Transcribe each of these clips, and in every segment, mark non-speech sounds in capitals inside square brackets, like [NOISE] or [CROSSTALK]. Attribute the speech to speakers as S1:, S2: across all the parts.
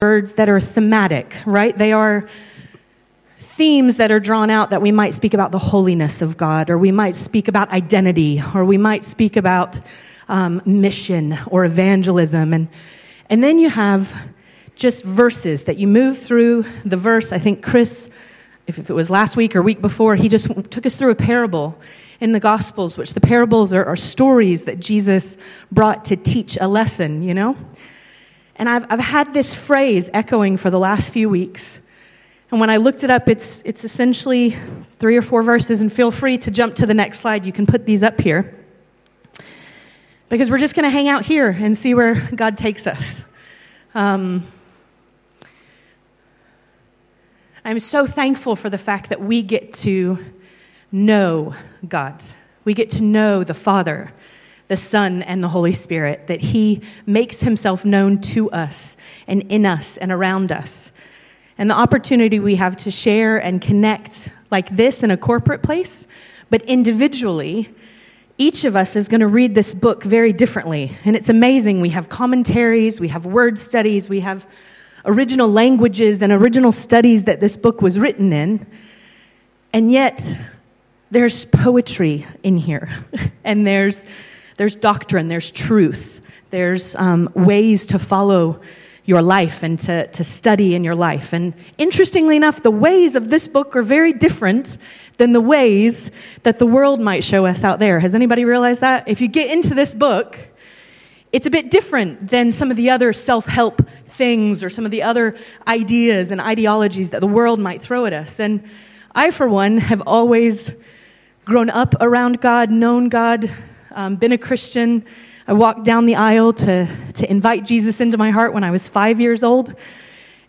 S1: words that are thematic, right? They are themes that are drawn out that we might speak about the holiness of God, or we might speak about identity, or we might speak about um, mission or evangelism. And, and then you have just verses that you move through the verse. I think Chris, if, if it was last week or week before, he just took us through a parable in the Gospels, which the parables are, are stories that Jesus brought to teach a lesson, you know? And I've, I've had this phrase echoing for the last few weeks. And when I looked it up, it's, it's essentially three or four verses, and feel free to jump to the next slide. You can put these up here. Because we're just going to hang out here and see where God takes us. Um, I'm so thankful for the fact that we get to know God. We get to know the Father the Son, and the Holy Spirit, that He makes Himself known to us and in us and around us. And the opportunity we have to share and connect like this in a corporate place, but individually, each of us is going to read this book very differently. And it's amazing. We have commentaries, we have word studies, we have original languages and original studies that this book was written in. And yet, there's poetry in here, [LAUGHS] and there's there's doctrine, there's truth, there's um, ways to follow your life and to, to study in your life. And interestingly enough, the ways of this book are very different than the ways that the world might show us out there. Has anybody realized that? If you get into this book, it's a bit different than some of the other self help things or some of the other ideas and ideologies that the world might throw at us. And I, for one, have always grown up around God, known God, um, been a Christian. I walked down the aisle to, to invite Jesus into my heart when I was five years old,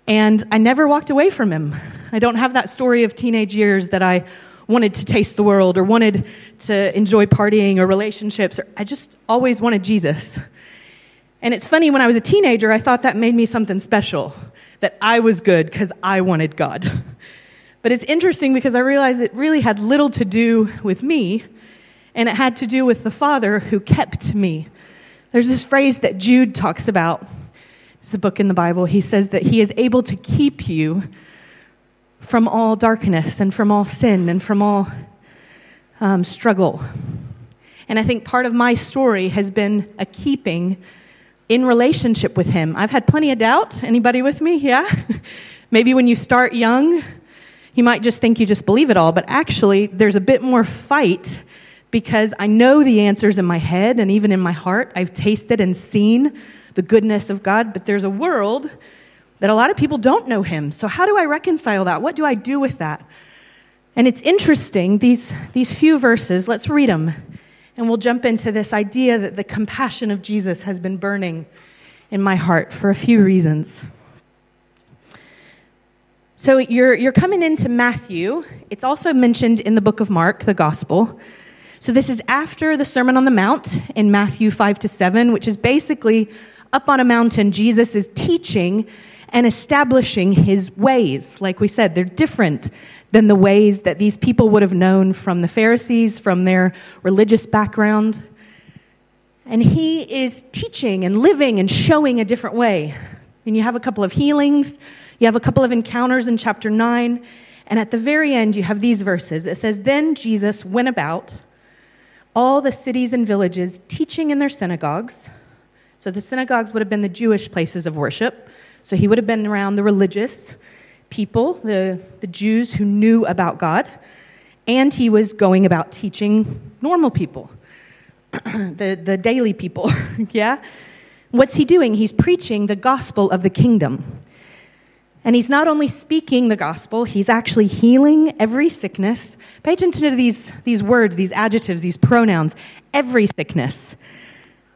S1: and I never walked away from him. I don't have that story of teenage years that I wanted to taste the world or wanted to enjoy partying or relationships. I just always wanted Jesus. And it's funny, when I was a teenager, I thought that made me something special, that I was good because I wanted God. [LAUGHS] But it's interesting because I realized it really had little to do with me and it had to do with the Father who kept me. There's this phrase that Jude talks about. It's a book in the Bible. He says that he is able to keep you from all darkness and from all sin and from all um, struggle. And I think part of my story has been a keeping in relationship with him. I've had plenty of doubt. Anybody with me? Yeah? [LAUGHS] Maybe when you start young, you might just think you just believe it all, but actually, there's a bit more fight because I know the answers in my head and even in my heart. I've tasted and seen the goodness of God, but there's a world that a lot of people don't know Him. So, how do I reconcile that? What do I do with that? And it's interesting, these, these few verses, let's read them, and we'll jump into this idea that the compassion of Jesus has been burning in my heart for a few reasons. So, you're, you're coming into Matthew. It's also mentioned in the book of Mark, the gospel. So this is after the Sermon on the Mount in Matthew 5 to 7, which is basically up on a mountain, Jesus is teaching and establishing his ways. Like we said, they're different than the ways that these people would have known from the Pharisees, from their religious background. And he is teaching and living and showing a different way. And you have a couple of healings, you have a couple of encounters in chapter 9, and at the very end, you have these verses. It says, Then Jesus went about all the cities and villages, teaching in their synagogues. So the synagogues would have been the Jewish places of worship. So he would have been around the religious people, the, the Jews who knew about God. And he was going about teaching normal people, [CLEARS THROAT] the, the daily people. [LAUGHS] yeah? What's he doing? He's preaching the gospel of the kingdom. And he's not only speaking the gospel, he's actually healing every sickness. Pay attention to these, these words, these adjectives, these pronouns. Every sickness,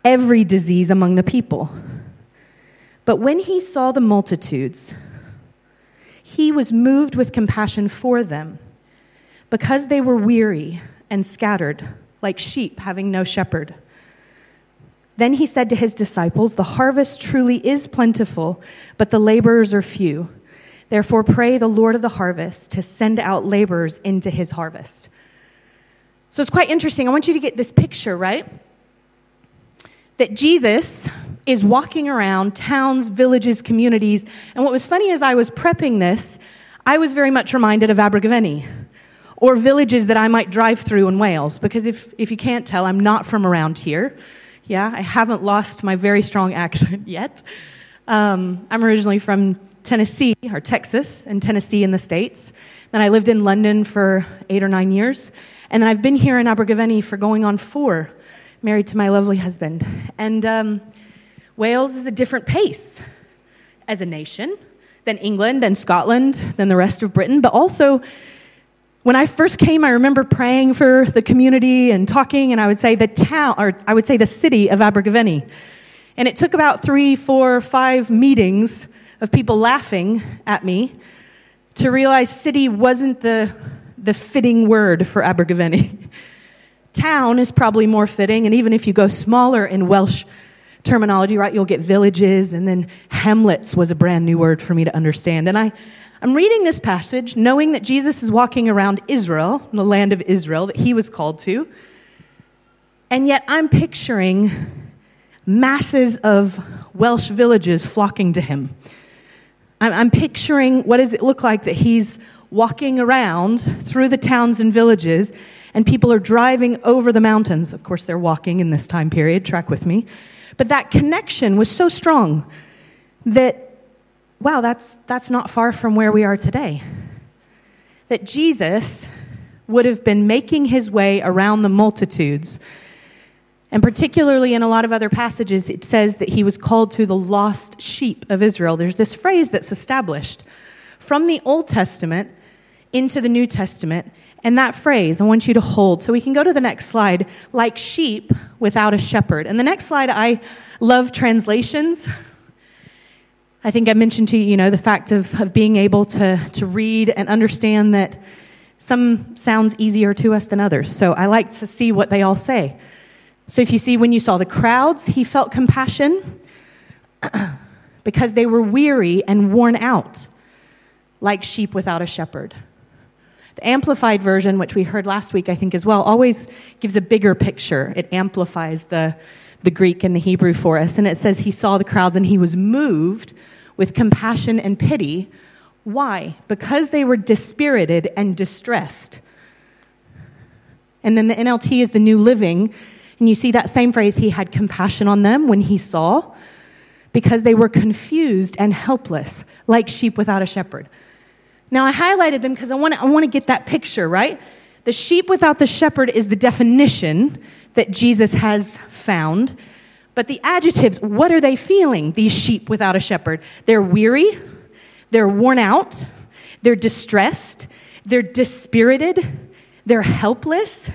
S1: every disease among the people. But when he saw the multitudes, he was moved with compassion for them because they were weary and scattered, like sheep having no shepherd. Then he said to his disciples, The harvest truly is plentiful, but the laborers are few. Therefore, pray the Lord of the harvest to send out laborers into his harvest. So it's quite interesting. I want you to get this picture, right? That Jesus is walking around towns, villages, communities. And what was funny as I was prepping this, I was very much reminded of Abergavenny or villages that I might drive through in Wales. Because if, if you can't tell, I'm not from around here. Yeah, I haven't lost my very strong accent [LAUGHS] yet. Um, I'm originally from Tennessee, or Texas, and Tennessee in the States. Then I lived in London for eight or nine years. And then I've been here in Abergavenny for going on four, married to my lovely husband. And um, Wales is a different pace as a nation than England and Scotland, than the rest of Britain, but also when I first came, I remember praying for the community and talking, and I would say the town, or I would say the city of Abergavenny. And it took about three, four, five meetings of people laughing at me to realize city wasn't the, the fitting word for Abergavenny. [LAUGHS] Town is probably more fitting, and even if you go smaller in Welsh terminology, right, you'll get villages, and then hamlets was a brand new word for me to understand. And I, I'm reading this passage knowing that Jesus is walking around Israel, the land of Israel that he was called to. And yet I'm picturing masses of Welsh villages flocking to him. I'm, picturing what does it look like that he's walking around through the towns and villages and people are driving over the mountains. Of course, they're walking in this time period, track with me. But that connection was so strong that wow, that's, that's not far from where we are today. That Jesus would have been making his way around the multitudes. And particularly in a lot of other passages, it says that he was called to the lost sheep of Israel. There's this phrase that's established from the Old Testament into the New Testament. And that phrase, I want you to hold. So we can go to the next slide, like sheep without a shepherd. And the next slide, I love translations. [LAUGHS] I think I mentioned to you, you know, the fact of, of being able to, to read and understand that some sounds easier to us than others. So I like to see what they all say. So if you see when you saw the crowds, he felt compassion [CLEARS THROAT] because they were weary and worn out, like sheep without a shepherd. The Amplified version, which we heard last week, I think, as well, always gives a bigger picture. It amplifies the, the Greek and the Hebrew for us. And it says he saw the crowds and he was moved with compassion and pity. Why? Because they were dispirited and distressed. And then the NLT is the New Living. And you see that same phrase, he had compassion on them when he saw, because they were confused and helpless, like sheep without a shepherd. Now, I highlighted them because I want to I want to get that picture, right? The sheep without the shepherd is the definition that Jesus has found. But the adjectives, what are they feeling, these sheep without a shepherd? They're weary, they're worn out, they're distressed, they're dispirited, they're helpless.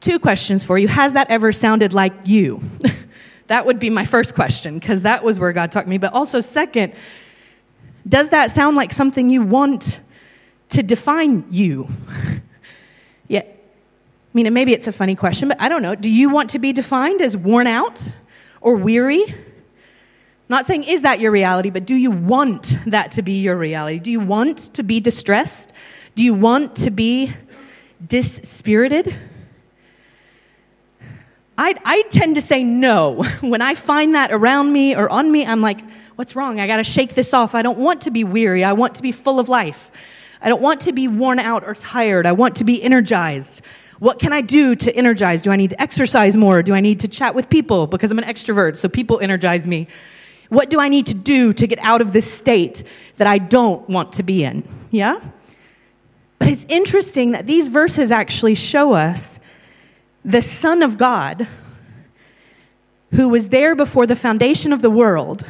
S1: Two questions for you. Has that ever sounded like you? [LAUGHS] that would be my first question, because that was where God talked to me. But also, second, does that sound like something you want to define you? [LAUGHS] yeah, I mean, maybe it's a funny question, but I don't know. Do you want to be defined as worn out or weary? Not saying is that your reality, but do you want that to be your reality? Do you want to be distressed? Do you want to be dispirited? I, I tend to say no. [LAUGHS] When I find that around me or on me, I'm like, what's wrong? I got to shake this off. I don't want to be weary. I want to be full of life. I don't want to be worn out or tired. I want to be energized. What can I do to energize? Do I need to exercise more? Do I need to chat with people because I'm an extrovert, so people energize me? What do I need to do to get out of this state that I don't want to be in? Yeah? But it's interesting that these verses actually show us the Son of God who was there before the foundation of the world,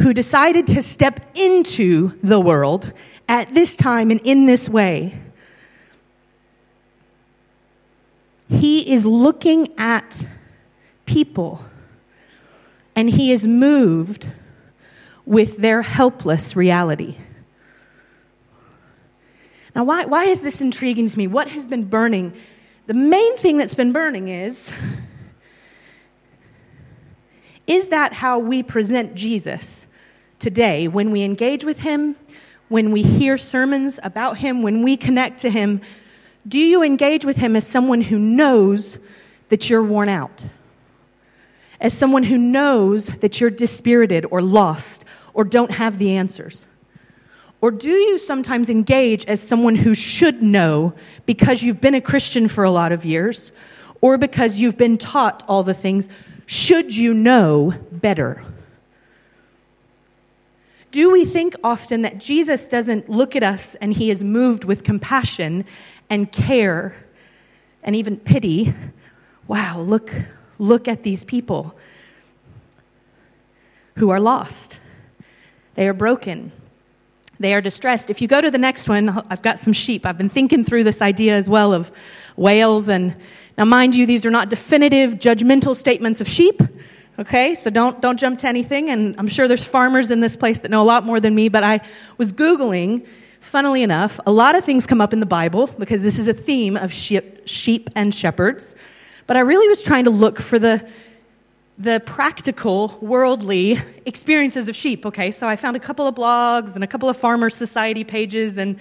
S1: who decided to step into the world at this time and in this way He is looking at people and he is moved with their helpless reality. Now, why, why is this intriguing to me? What has been burning? The main thing that's been burning is is that how we present Jesus today when we engage with him, when we hear sermons about him, when we connect to him? Do you engage with him as someone who knows that you're worn out? As someone who knows that you're dispirited or lost or don't have the answers? Or do you sometimes engage as someone who should know because you've been a Christian for a lot of years or because you've been taught all the things? Should you know better? Do we think often that Jesus doesn't look at us and he is moved with compassion and care and even pity? Wow, look, look at these people who are lost. They are broken. They are distressed. If you go to the next one, I've got some sheep. I've been thinking through this idea as well of Wales. And now, mind you, these are not definitive, judgmental statements of sheep. Okay, so don't, don't jump to anything. And I'm sure there's farmers in this place that know a lot more than me, but I was Googling, funnily enough, a lot of things come up in the Bible because this is a theme of sheep, sheep and shepherds. But I really was trying to look for the the practical, worldly experiences of sheep. Okay, so I found a couple of blogs and a couple of farmer society pages, and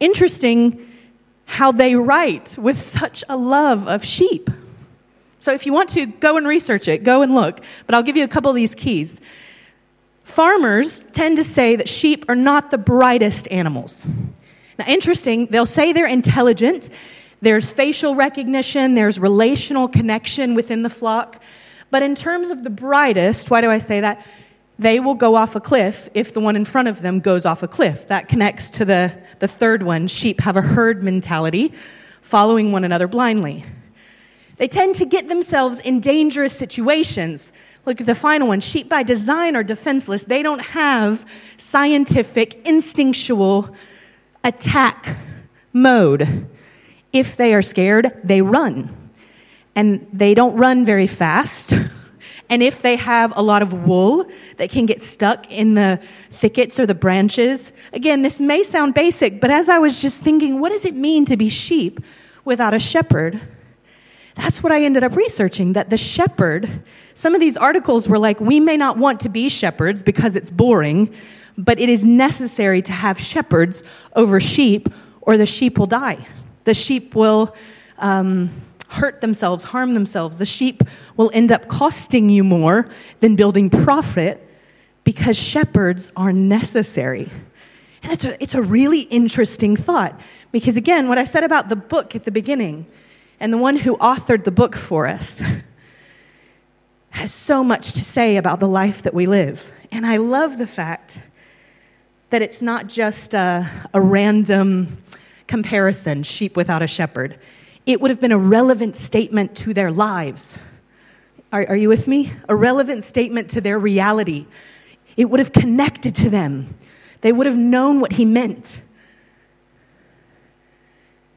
S1: interesting how they write with such a love of sheep. So if you want to, go and research it, go and look, but I'll give you a couple of these keys. Farmers tend to say that sheep are not the brightest animals. Now, interesting, they'll say they're intelligent, there's facial recognition, there's relational connection within the flock. But in terms of the brightest, why do I say that? They will go off a cliff if the one in front of them goes off a cliff. That connects to the, the third one. Sheep have a herd mentality, following one another blindly. They tend to get themselves in dangerous situations. Look at the final one. Sheep by design are defenseless. They don't have scientific, instinctual attack mode. If they are scared, they run and they don't run very fast. [LAUGHS] And if they have a lot of wool that can get stuck in the thickets or the branches, again, this may sound basic, but as I was just thinking, what does it mean to be sheep without a shepherd? That's what I ended up researching that the shepherd, some of these articles were like, we may not want to be shepherds because it's boring, but it is necessary to have shepherds over sheep or the sheep will die. The sheep will. Um, hurt themselves, harm themselves. The sheep will end up costing you more than building profit because shepherds are necessary. And it's a, it's a really interesting thought because, again, what I said about the book at the beginning and the one who authored the book for us has so much to say about the life that we live. And I love the fact that it's not just a, a random comparison, sheep without a shepherd it would have been a relevant statement to their lives. Are, are, you with me? A relevant statement to their reality. It would have connected to them. They would have known what he meant.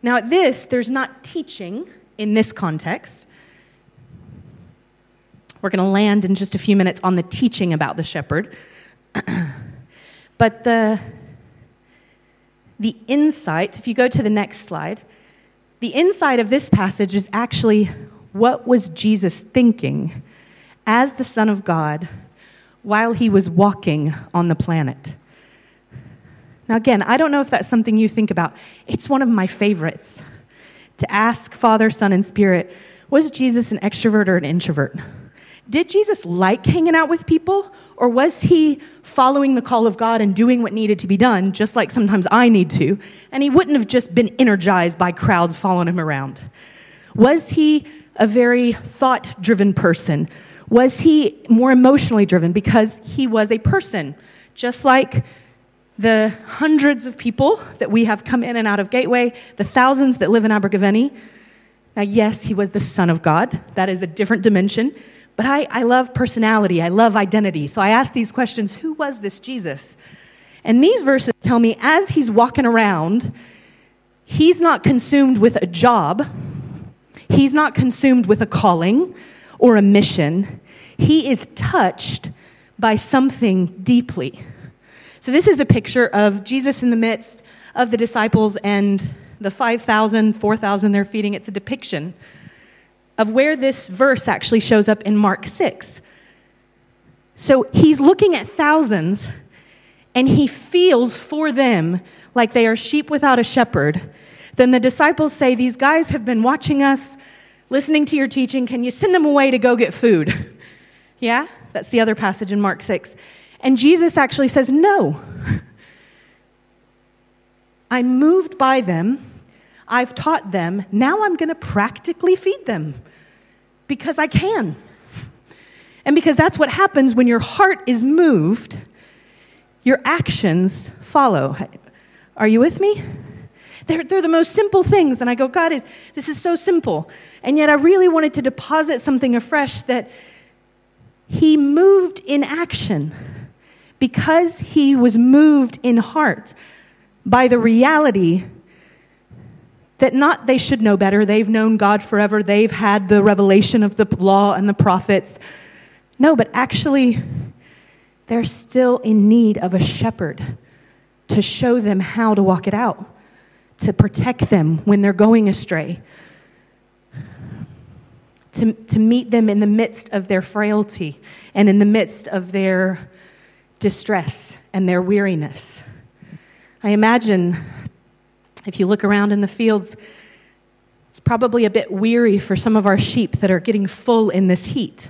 S1: Now, at this, there's not teaching in this context. We're going to land in just a few minutes on the teaching about the shepherd. [CLEARS THROAT] but the, the insight, if you go to the next slide, the inside of this passage is actually what was Jesus thinking as the Son of God while he was walking on the planet. Now, again, I don't know if that's something you think about. It's one of my favorites to ask Father, Son, and Spirit was Jesus an extrovert or an introvert? Did Jesus like hanging out with people, or was he following the call of God and doing what needed to be done, just like sometimes I need to, and he wouldn't have just been energized by crowds following him around? Was he a very thought driven person? Was he more emotionally driven because he was a person, just like the hundreds of people that we have come in and out of Gateway, the thousands that live in Abergavenny? Now, yes, he was the Son of God. That is a different dimension. But I, I love personality, I love identity. So I ask these questions Who was this Jesus? And these verses tell me as he's walking around, he's not consumed with a job, he's not consumed with a calling or a mission. He is touched by something deeply. So, this is a picture of Jesus in the midst of the disciples and the 5,000, 4,000 they're feeding. It's a depiction of where this verse actually shows up in Mark 6. So he's looking at thousands and he feels for them like they are sheep without a shepherd. Then the disciples say, These guys have been watching us. listening to your teaching, can you send them away to go get food? [LAUGHS] yeah? That's the other passage in Mark 6. And Jesus actually says, No. [LAUGHS] I'm moved by them. I've taught them. Now I'm going to practically feed them because I can. And because that's what happens when your heart is moved, your actions follow. Are you with me? They're, they're the most simple things. And I go, God, is, this is so simple. And yet I really wanted to deposit something afresh that He moved in action because He was moved in heart by the reality that not they should know better, they've known God forever, they've had the revelation of the law and the prophets. No, but actually, they're still in need of a shepherd to show them how to walk it out, to protect them when they're going astray, to, to meet them in the midst of their frailty and in the midst of their distress and their weariness. I imagine if you look around in the fields, it's probably a bit weary for some of our sheep that are getting full in this heat.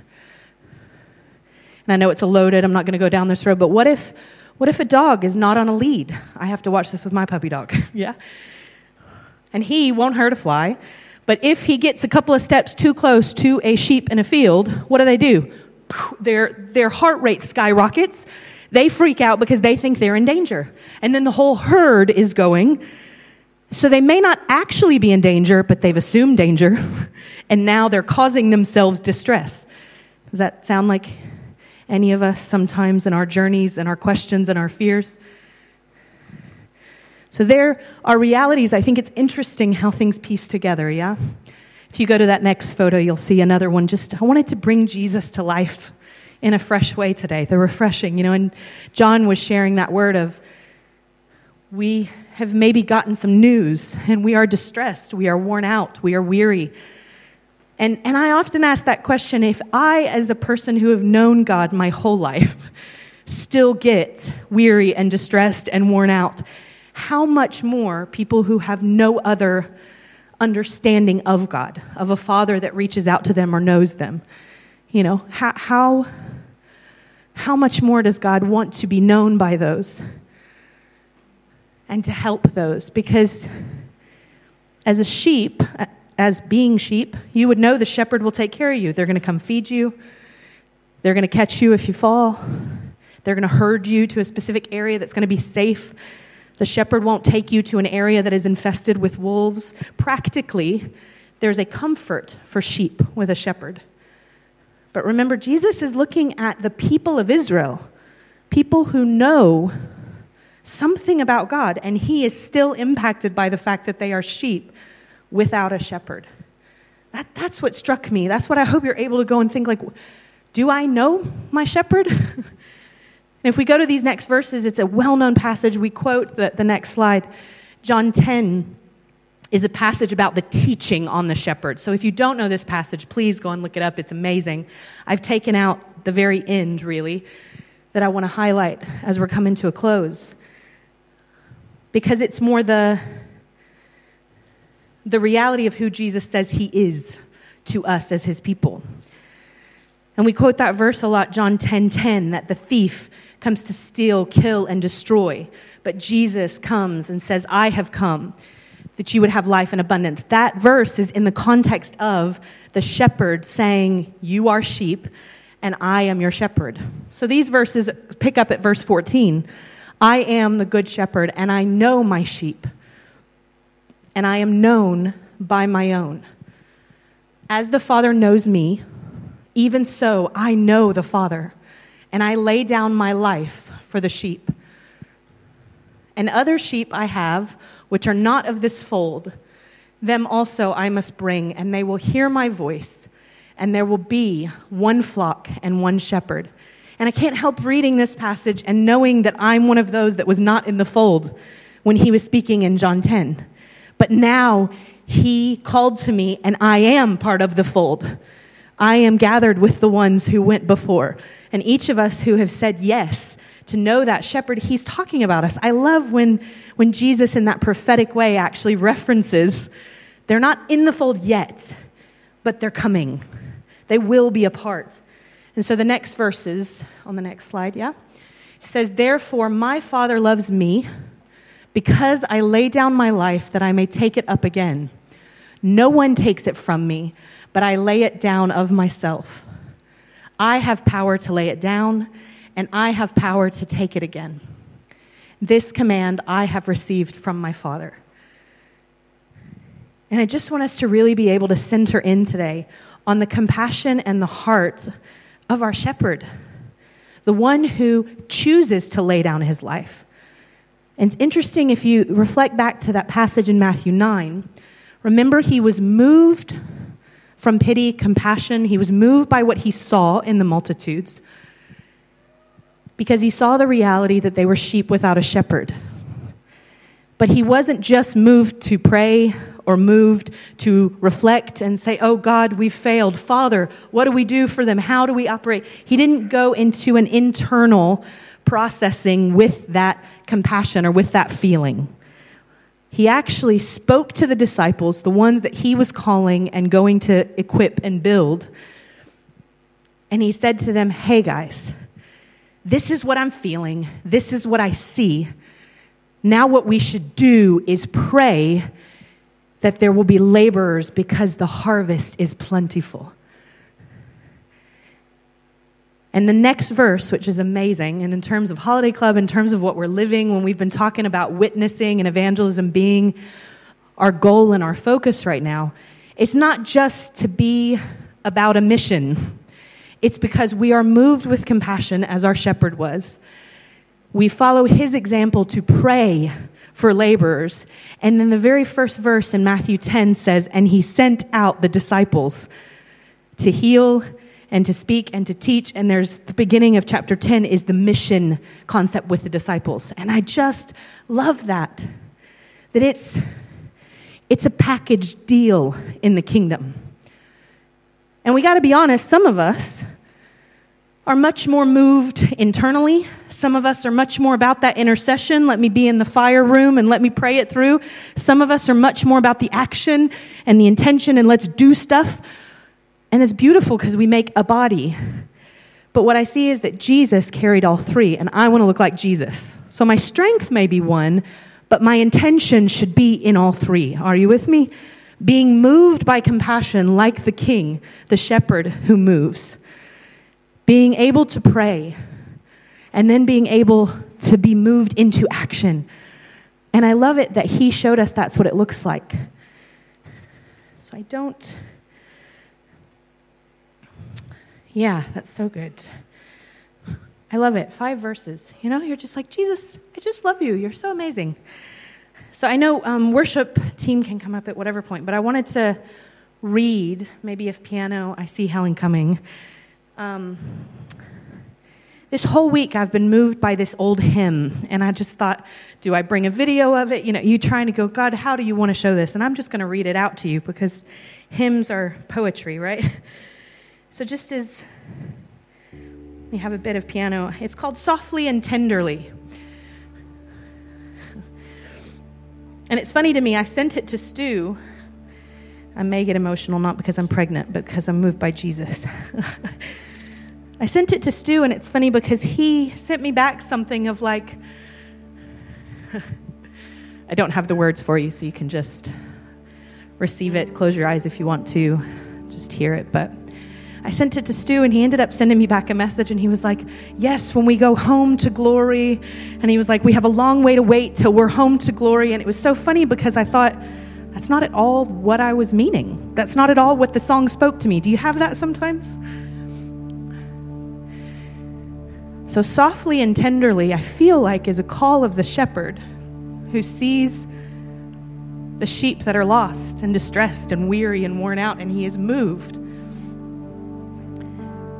S1: And I know it's a loaded, I'm not going to go down this road, but what if, what if a dog is not on a lead? I have to watch this with my puppy dog, [LAUGHS] yeah? And he won't hurt a fly, but if he gets a couple of steps too close to a sheep in a field, what do they do? Their, their heart rate skyrockets they freak out because they think they're in danger. And then the whole herd is going. So they may not actually be in danger, but they've assumed danger. [LAUGHS] And now they're causing themselves distress. Does that sound like any of us sometimes in our journeys and our questions and our fears? So there are realities. I think it's interesting how things piece together, yeah? If you go to that next photo, you'll see another one. Just, I wanted to bring Jesus to life in a fresh way today, the refreshing, you know, and John was sharing that word of we have maybe gotten some news and we are distressed, we are worn out, we are weary. And, and I often ask that question if I, as a person who have known God my whole life, [LAUGHS] still get weary and distressed and worn out, how much more people who have no other understanding of God, of a father that reaches out to them or knows them? You know, how, how, how much more does God want to be known by those and to help those? Because as a sheep, as being sheep, you would know the shepherd will take care of you. They're going to come feed you, they're going to catch you if you fall, they're going to herd you to a specific area that's going to be safe. The shepherd won't take you to an area that is infested with wolves. Practically, there's a comfort for sheep with a shepherd. But remember, Jesus is looking at the people of Israel, people who know something about God, and he is still impacted by the fact that they are sheep without a shepherd. That, that's what struck me. That's what I hope you're able to go and think like, do I know my shepherd? [LAUGHS] and if we go to these next verses, it's a well known passage. We quote the, the next slide, John 10, is a passage about the teaching on the shepherd. So if you don't know this passage, please go and look it up. It's amazing. I've taken out the very end, really, that I want to highlight as we're coming to a close. Because it's more the, the reality of who Jesus says he is to us as his people. And we quote that verse a lot, John 10 10, that the thief comes to steal, kill, and destroy. But Jesus comes and says, I have come that you would have life in abundance. That verse is in the context of the shepherd saying, You are sheep, and I am your shepherd. So these verses pick up at verse 14. I am the good shepherd, and I know my sheep, and I am known by my own. As the Father knows me, even so I know the Father, and I lay down my life for the sheep. And other sheep I have which are not of this fold, them also I must bring, and they will hear my voice, and there will be one flock and one shepherd. And I can't help reading this passage and knowing that I'm one of those that was not in the fold when he was speaking in John 10. But now he called to me, and I am part of the fold. I am gathered with the ones who went before. And each of us who have said yes to know that shepherd, he's talking about us. I love when when Jesus, in that prophetic way, actually references they're not in the fold yet, but they're coming. They will be a part. And so the next verses on the next slide, yeah? It says, Therefore, my Father loves me because I lay down my life that I may take it up again. No one takes it from me, but I lay it down of myself. I have power to lay it down, and I have power to take it again. This command I have received from my Father. And I just want us to really be able to center in today on the compassion and the heart of our shepherd, the one who chooses to lay down his life. And it's interesting if you reflect back to that passage in Matthew 9. Remember, he was moved from pity, compassion. He was moved by what he saw in the multitudes because he saw the reality that they were sheep without a shepherd. But he wasn't just moved to pray or moved to reflect and say, Oh God, we failed. Father, what do we do for them? How do we operate? He didn't go into an internal processing with that compassion or with that feeling. He actually spoke to the disciples, the ones that he was calling and going to equip and build. And he said to them, Hey guys, this is what I'm feeling. This is what I see. Now, what we should do is pray that there will be laborers because the harvest is plentiful. And the next verse, which is amazing, and in terms of Holiday Club, in terms of what we're living, when we've been talking about witnessing and evangelism being our goal and our focus right now, it's not just to be about a mission. It's because we are moved with compassion as our shepherd was. We follow his example to pray for laborers. And then the very first verse in Matthew 10 says, And he sent out the disciples to heal and to speak and to teach. And there's the beginning of chapter 10 is the mission concept with the disciples. And I just love that. That it's, it's a package deal in the kingdom. And we got to be honest, some of us are much more moved internally some of us are much more about that intercession. Let me be in the fire room and let me pray it through. Some of us are much more about the action and the intention and let's do stuff. And it's beautiful because we make a body. But what I see is that Jesus carried all three, and I want to look like Jesus. So my strength may be one, but my intention should be in all three. Are you with me? Being moved by compassion like the king, the shepherd who moves. Being able to pray and then being able to be moved into action. And I love it that he showed us that's what it looks like. So I don't. Yeah, that's so good. I love it. Five verses. You know, you're just like, Jesus, I just love you. You're so amazing. So I know um, worship team can come up at whatever point, but I wanted to read, maybe if piano, I see Helen coming. Um, this whole week I've been moved by this old hymn, and I just thought, do I bring a video of it? You know, you trying to go, God, how do you want to show this? And I'm just going to read it out to you because hymns are poetry, right? [LAUGHS] So just as we have a bit of piano, it's called Softly and Tenderly. And it's funny to me, I sent it to Stu. I may get emotional, not because I'm pregnant, but because I'm moved by Jesus. [LAUGHS] I sent it to Stu, and it's funny because he sent me back something of like, [LAUGHS] I don't have the words for you, so you can just receive it. Close your eyes if you want to, just hear it. But I sent it to Stu, and he ended up sending me back a message, and he was like, Yes, when we go home to glory. And he was like, We have a long way to wait till we're home to glory. And it was so funny because I thought, That's not at all what I was meaning. That's not at all what the song spoke to me. Do you have that sometimes? So, softly and tenderly, I feel like is a call of the shepherd who sees the sheep that are lost and distressed and weary and worn out, and he is moved.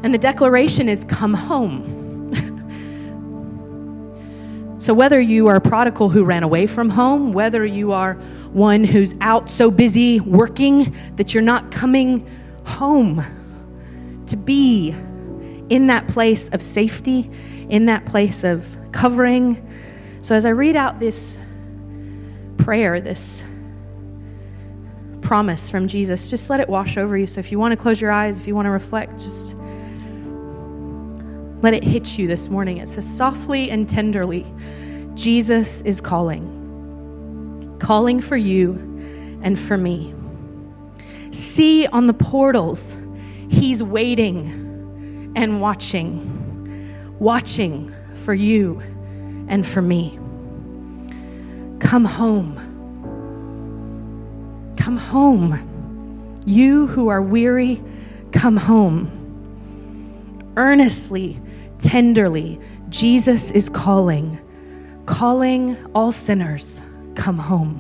S1: And the declaration is, Come home. [LAUGHS] so, whether you are a prodigal who ran away from home, whether you are one who's out so busy working that you're not coming home to be in that place of safety, in that place of covering. So as I read out this prayer, this promise from Jesus, just let it wash over you. So if you want to close your eyes, if you want to reflect, just let it hit you this morning. It says, softly and tenderly, Jesus is calling, calling for you and for me. See on the portals, He's waiting and watching, watching for you and for me. Come home. Come home. You who are weary, come home. Earnestly, tenderly, Jesus is calling, calling all sinners, come home.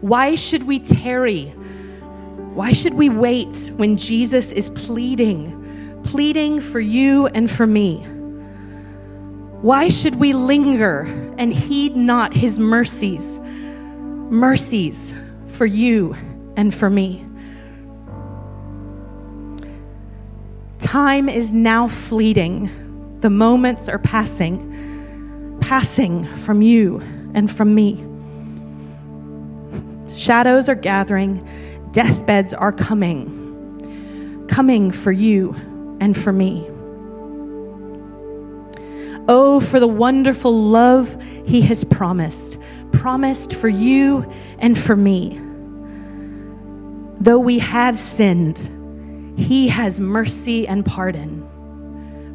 S1: Why should we tarry? Why should we wait when Jesus is pleading, pleading for you and for me? Why should we linger and heed not his mercies, mercies for you and for me? Time is now fleeting. The moments are passing, passing from you and from me. Shadows are gathering, deathbeds are coming, coming for you and for me. Oh, for the wonderful love he has promised, promised for you and for me. Though we have sinned, he has mercy and pardon,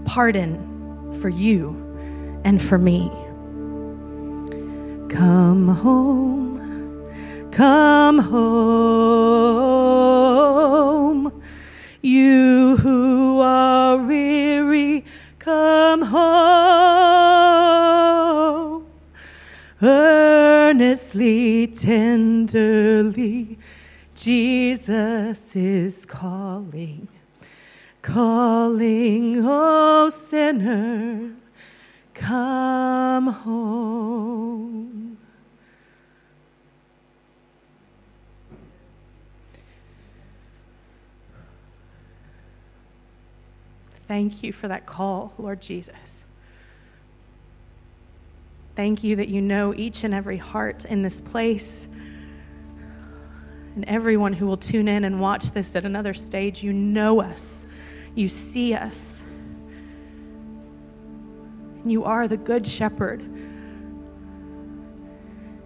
S1: pardon for you and for me. Come home, come home, you who are weary, come home. Earnestly, tenderly, Jesus is calling, calling, oh sinner, come home. Thank you for that call, Lord Jesus. Thank you that you know each and every heart in this place and everyone who will tune in and watch this at another stage. You know us, you see us. And You are the Good Shepherd.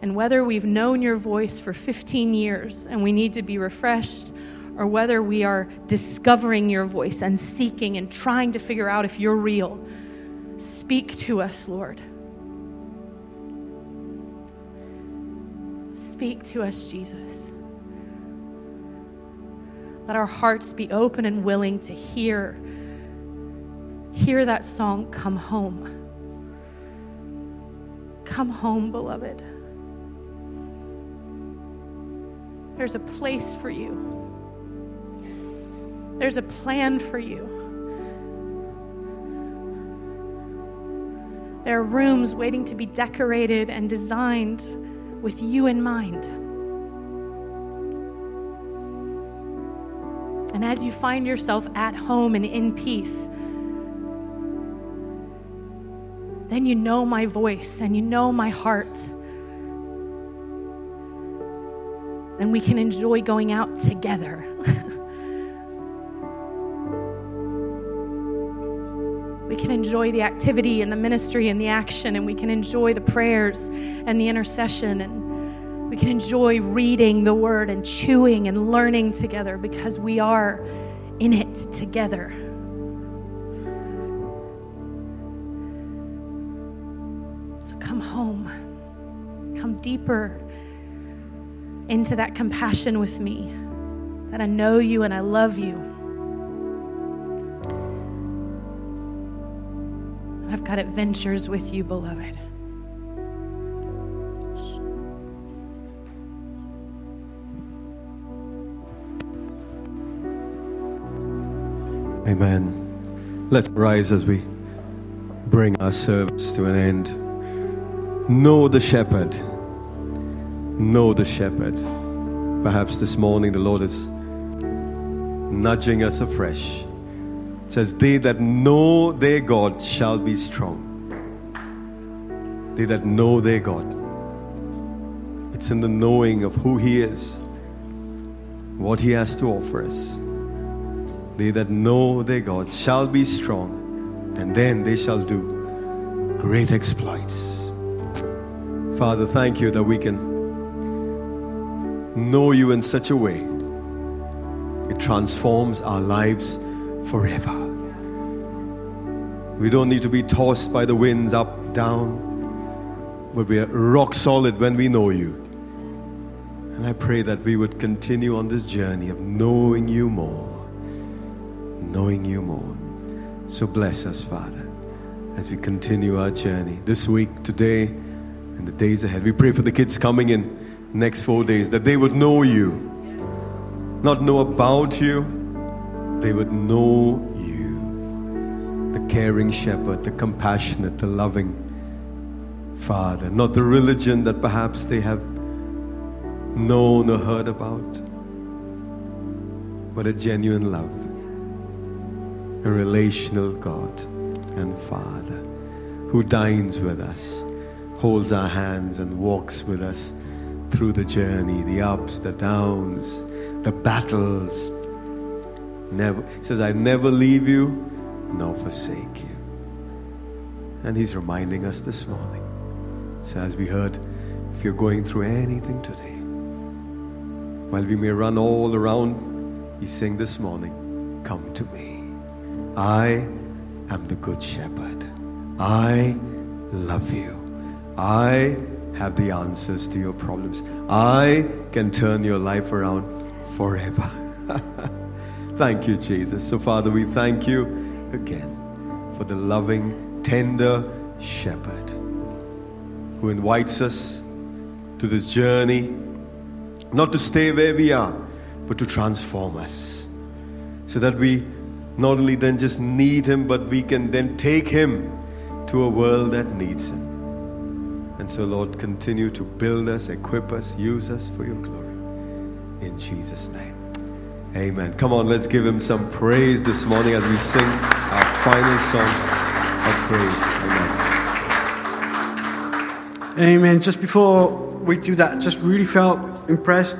S1: And whether we've known your voice for 15 years and we need to be refreshed, or whether we are discovering your voice and seeking and trying to figure out if you're real, speak to us, Lord. Speak to us, Jesus. Let our hearts be open and willing to hear hear that song come home. Come home, beloved. There's a place for you. There's a plan for you. There are rooms waiting to be decorated and designed with you in mind. And as you find yourself at home and in peace, then you know my voice and you know my heart. And we can enjoy going out together. Can enjoy the activity and the ministry and the action, and we can enjoy the prayers and the intercession, and we can enjoy reading the word and chewing and learning together because we are in it together. So come home, come deeper into that compassion with me, that I know you and I love you. I've got adventures with you, beloved.
S2: Amen. Let's rise as we bring our service to an end. Know the shepherd know the shepherd. Perhaps this morning the Lord is nudging us afresh. Says, They that know their God shall be strong. They that know their God. It's in the knowing of who He is, what He has to offer us. They that know their God shall be strong, and then they shall do great exploits. Father, thank you that we can know you in such a way, it transforms our lives forever. We don't need to be tossed by the winds up, down, but we are rock solid when we know you. And I pray that we would continue on this journey of knowing you more, knowing you more. So bless us, Father, as we continue our journey this week, today, and the days ahead. We pray for the kids coming in next four days that they would know you, not know about you, they would know you. The caring shepherd, the compassionate, the loving Father, not the religion that perhaps they have known or heard about, but a genuine love, a relational God and Father who dines with us, holds our hands, and walks with us through the journey, the ups, the downs, the battles. Never says, I never leave you nor forsake you. And he's reminding us this morning. So as we heard, if you're going through anything today, while we may run all around, he's saying this morning, come to me. I am the good shepherd. I love you. I have the answers to your problems. I can turn your life around forever. [LAUGHS] thank you, Jesus. So, Father, we thank you again for the loving, tender shepherd who invites us to this journey, not to stay where we are, but to transform us. So that we not only then just need him, but we can then take him to a world that needs him. And so, Lord, continue to build us, equip us, use us for your glory. In Jesus' name. Amen. Come on, let's give him some praise this morning as we sing our final song of praise.
S3: Amen. Amen. Just before we do that, just really felt impressed